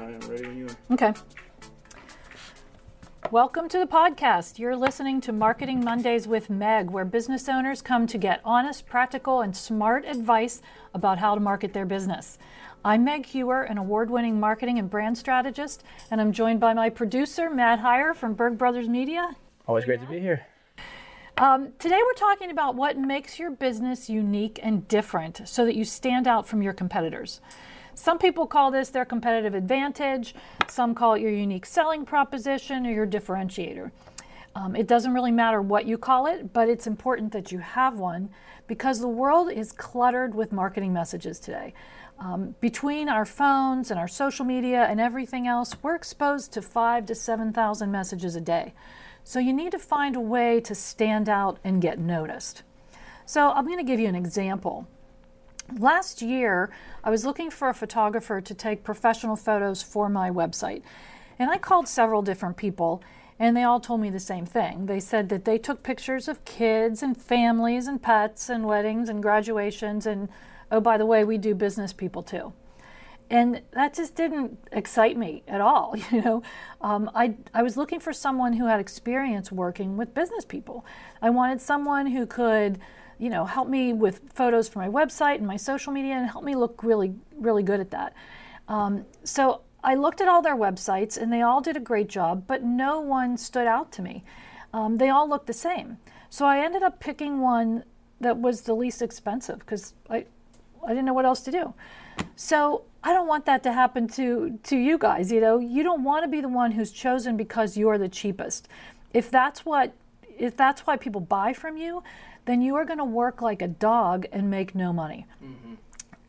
I am ready when you are. Okay. Welcome to the podcast. You're listening to Marketing Mondays with Meg, where business owners come to get honest, practical, and smart advice about how to market their business. I'm Meg Hewer, an award winning marketing and brand strategist, and I'm joined by my producer, Matt Heyer from Berg Brothers Media. Always great to be here. Um, today, we're talking about what makes your business unique and different so that you stand out from your competitors. Some people call this their competitive advantage, some call it your unique selling proposition or your differentiator. Um, it doesn't really matter what you call it, but it's important that you have one because the world is cluttered with marketing messages today. Um, between our phones and our social media and everything else, we're exposed to five to 7,000 messages a day. So you need to find a way to stand out and get noticed. So I'm going to give you an example. Last year, I was looking for a photographer to take professional photos for my website. And I called several different people, and they all told me the same thing. They said that they took pictures of kids and families and pets and weddings and graduations, and oh, by the way, we do business people too. And that just didn't excite me at all. You know, um, I, I was looking for someone who had experience working with business people. I wanted someone who could you know, help me with photos for my website and my social media and help me look really, really good at that. Um, so I looked at all their websites and they all did a great job, but no one stood out to me. Um, they all looked the same. So I ended up picking one that was the least expensive because I, I didn't know what else to do. So I don't want that to happen to, to you guys. You know, you don't want to be the one who's chosen because you're the cheapest. If that's what if that's why people buy from you, then you are going to work like a dog and make no money. Mm-hmm.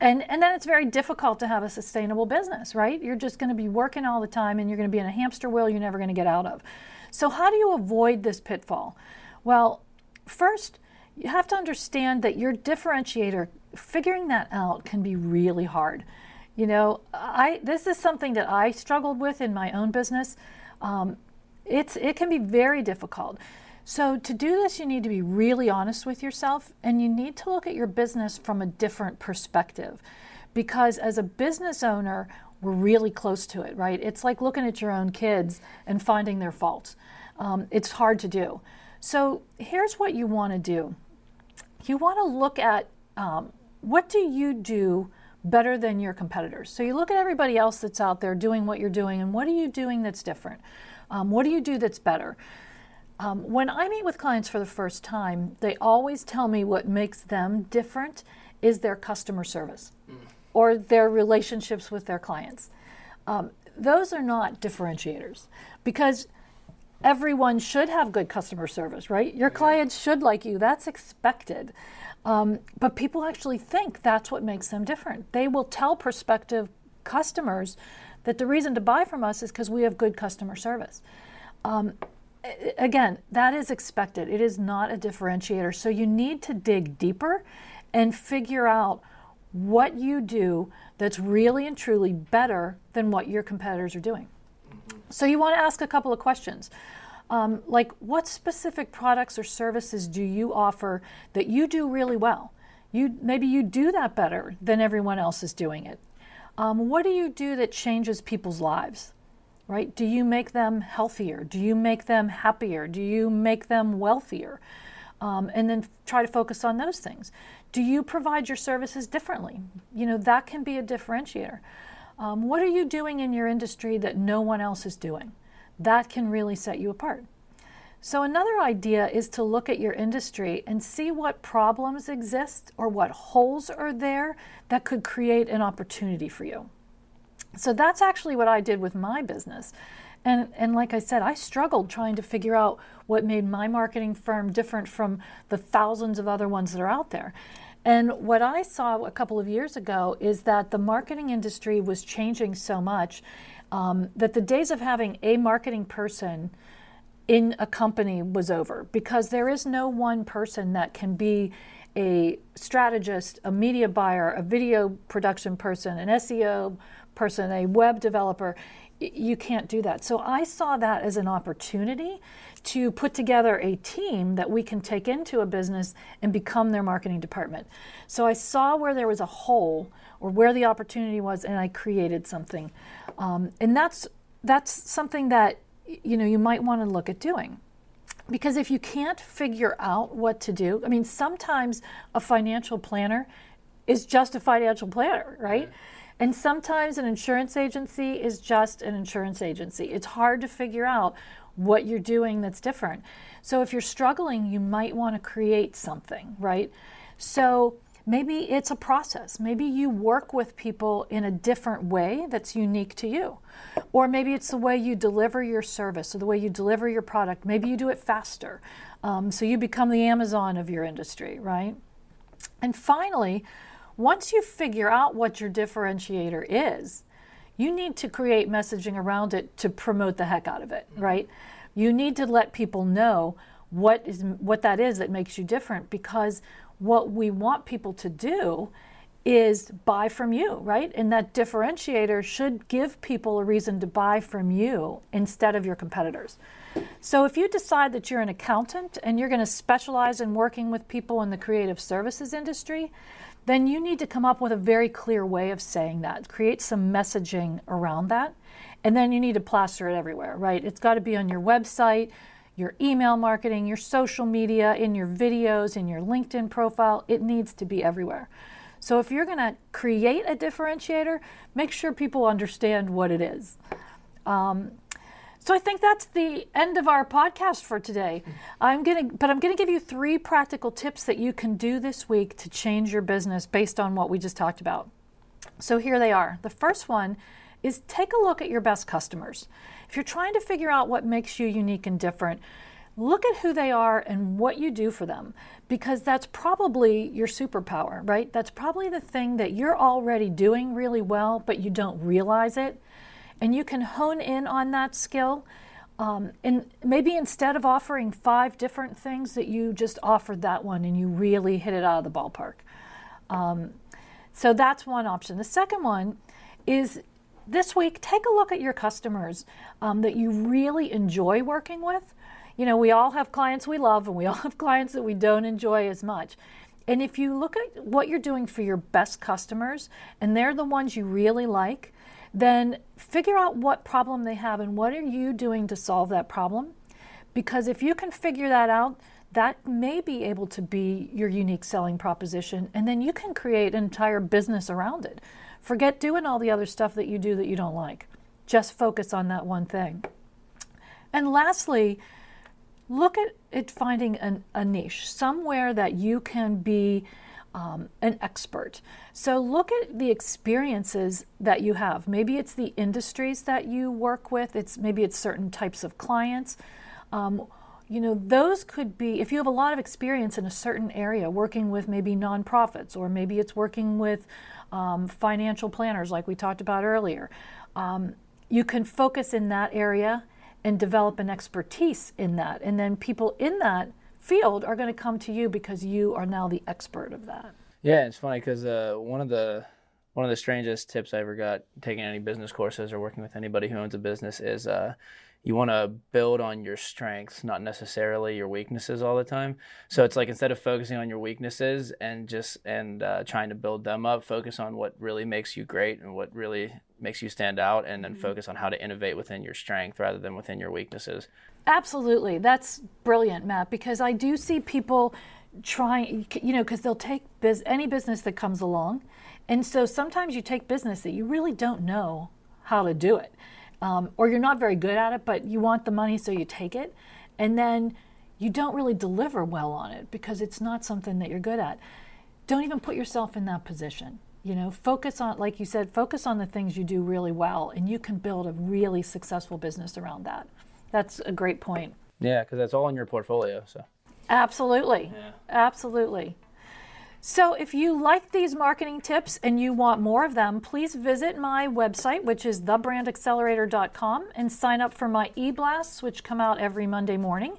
And, and then it's very difficult to have a sustainable business, right? You're just going to be working all the time and you're going to be in a hamster wheel you're never going to get out of. So, how do you avoid this pitfall? Well, first, you have to understand that your differentiator, figuring that out can be really hard. You know, I this is something that I struggled with in my own business. Um, it's it can be very difficult. So, to do this, you need to be really honest with yourself and you need to look at your business from a different perspective. Because as a business owner, we're really close to it, right? It's like looking at your own kids and finding their faults. Um, it's hard to do. So, here's what you want to do you want to look at um, what do you do better than your competitors. So, you look at everybody else that's out there doing what you're doing, and what are you doing that's different? Um, what do you do that's better? Um, when I meet with clients for the first time, they always tell me what makes them different is their customer service mm. or their relationships with their clients. Um, those are not differentiators because everyone should have good customer service, right? Your clients should like you, that's expected. Um, but people actually think that's what makes them different. They will tell prospective customers that the reason to buy from us is because we have good customer service. Um, again, that is expected. It is not a differentiator. So you need to dig deeper and figure out what you do that's really and truly better than what your competitors are doing. Mm-hmm. So you want to ask a couple of questions. Um, like, what specific products or services do you offer that you do really well? You maybe you do that better than everyone else is doing it. Um, what do you do that changes people's lives? Right? Do you make them healthier? Do you make them happier? Do you make them wealthier? Um, and then try to focus on those things. Do you provide your services differently? You know, that can be a differentiator. Um, what are you doing in your industry that no one else is doing? That can really set you apart. So, another idea is to look at your industry and see what problems exist or what holes are there that could create an opportunity for you. So that's actually what I did with my business. And, and like I said, I struggled trying to figure out what made my marketing firm different from the thousands of other ones that are out there. And what I saw a couple of years ago is that the marketing industry was changing so much um, that the days of having a marketing person in a company was over because there is no one person that can be a strategist, a media buyer, a video production person, an SEO person, a web developer. You can't do that. So I saw that as an opportunity to put together a team that we can take into a business and become their marketing department. So I saw where there was a hole or where the opportunity was, and I created something. Um, and that's that's something that you know you might want to look at doing because if you can't figure out what to do, I mean, sometimes a financial planner is just a financial planner, right? And sometimes an insurance agency is just an insurance agency. It's hard to figure out what you're doing that's different. So if you're struggling, you might want to create something, right? So maybe it's a process. Maybe you work with people in a different way that's unique to you. Or maybe it's the way you deliver your service or the way you deliver your product. Maybe you do it faster. Um, so you become the Amazon of your industry, right? And finally, once you figure out what your differentiator is, you need to create messaging around it to promote the heck out of it, mm-hmm. right? You need to let people know what is what that is that makes you different because what we want people to do is buy from you, right? And that differentiator should give people a reason to buy from you instead of your competitors. So if you decide that you're an accountant and you're going to specialize in working with people in the creative services industry, then you need to come up with a very clear way of saying that. Create some messaging around that. And then you need to plaster it everywhere, right? It's got to be on your website, your email marketing, your social media, in your videos, in your LinkedIn profile. It needs to be everywhere. So if you're going to create a differentiator, make sure people understand what it is. Um, so I think that's the end of our podcast for today. I'm going to but I'm going to give you three practical tips that you can do this week to change your business based on what we just talked about. So here they are. The first one is take a look at your best customers. If you're trying to figure out what makes you unique and different, look at who they are and what you do for them because that's probably your superpower, right? That's probably the thing that you're already doing really well, but you don't realize it and you can hone in on that skill. Um, and maybe instead of offering five different things, that you just offered that one and you really hit it out of the ballpark. Um, so that's one option. The second one is this week, take a look at your customers um, that you really enjoy working with. You know, we all have clients we love and we all have clients that we don't enjoy as much. And if you look at what you're doing for your best customers and they're the ones you really like, then figure out what problem they have and what are you doing to solve that problem. Because if you can figure that out, that may be able to be your unique selling proposition, and then you can create an entire business around it. Forget doing all the other stuff that you do that you don't like. Just focus on that one thing. And lastly, look at it finding an, a niche, somewhere that you can be um, an expert. So look at the experiences that you have. Maybe it's the industries that you work with. It's maybe it's certain types of clients. Um, you know, those could be if you have a lot of experience in a certain area, working with maybe nonprofits, or maybe it's working with um, financial planners, like we talked about earlier. Um, you can focus in that area and develop an expertise in that, and then people in that field are going to come to you because you are now the expert of that. Yeah, it's funny because uh, one of the one of the strangest tips I ever got taking any business courses or working with anybody who owns a business is uh, you want to build on your strengths, not necessarily your weaknesses all the time. So it's like instead of focusing on your weaknesses and just and uh, trying to build them up, focus on what really makes you great and what really makes you stand out, and then mm-hmm. focus on how to innovate within your strength rather than within your weaknesses. Absolutely, that's brilliant, Matt. Because I do see people trying, you know, because they'll take biz- any business that comes along, and so sometimes you take business that you really don't know how to do it um, or you're not very good at it, but you want the money, so you take it, and then you don't really deliver well on it because it's not something that you're good at. Don't even put yourself in that position. You know, focus on, like you said, focus on the things you do really well, and you can build a really successful business around that. That's a great point. Yeah, because that's all in your portfolio. So. Absolutely. Yeah. Absolutely. So, if you like these marketing tips and you want more of them, please visit my website, which is thebrandaccelerator.com, and sign up for my e blasts, which come out every Monday morning.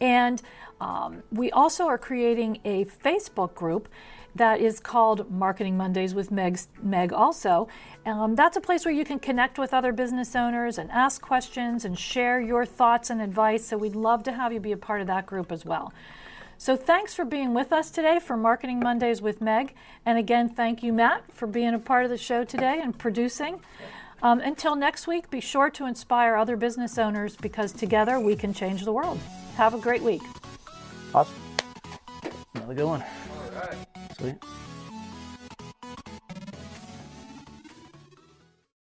And um, we also are creating a Facebook group that is called Marketing Mondays with Meg, Meg also. Um, that's a place where you can connect with other business owners and ask questions and share your thoughts and advice. So, we'd love to have you be a part of that group as well. So thanks for being with us today for Marketing Mondays with Meg. And again, thank you, Matt, for being a part of the show today and producing. Um, until next week, be sure to inspire other business owners because together we can change the world. Have a great week. Awesome. Another good one. All right. Sweet.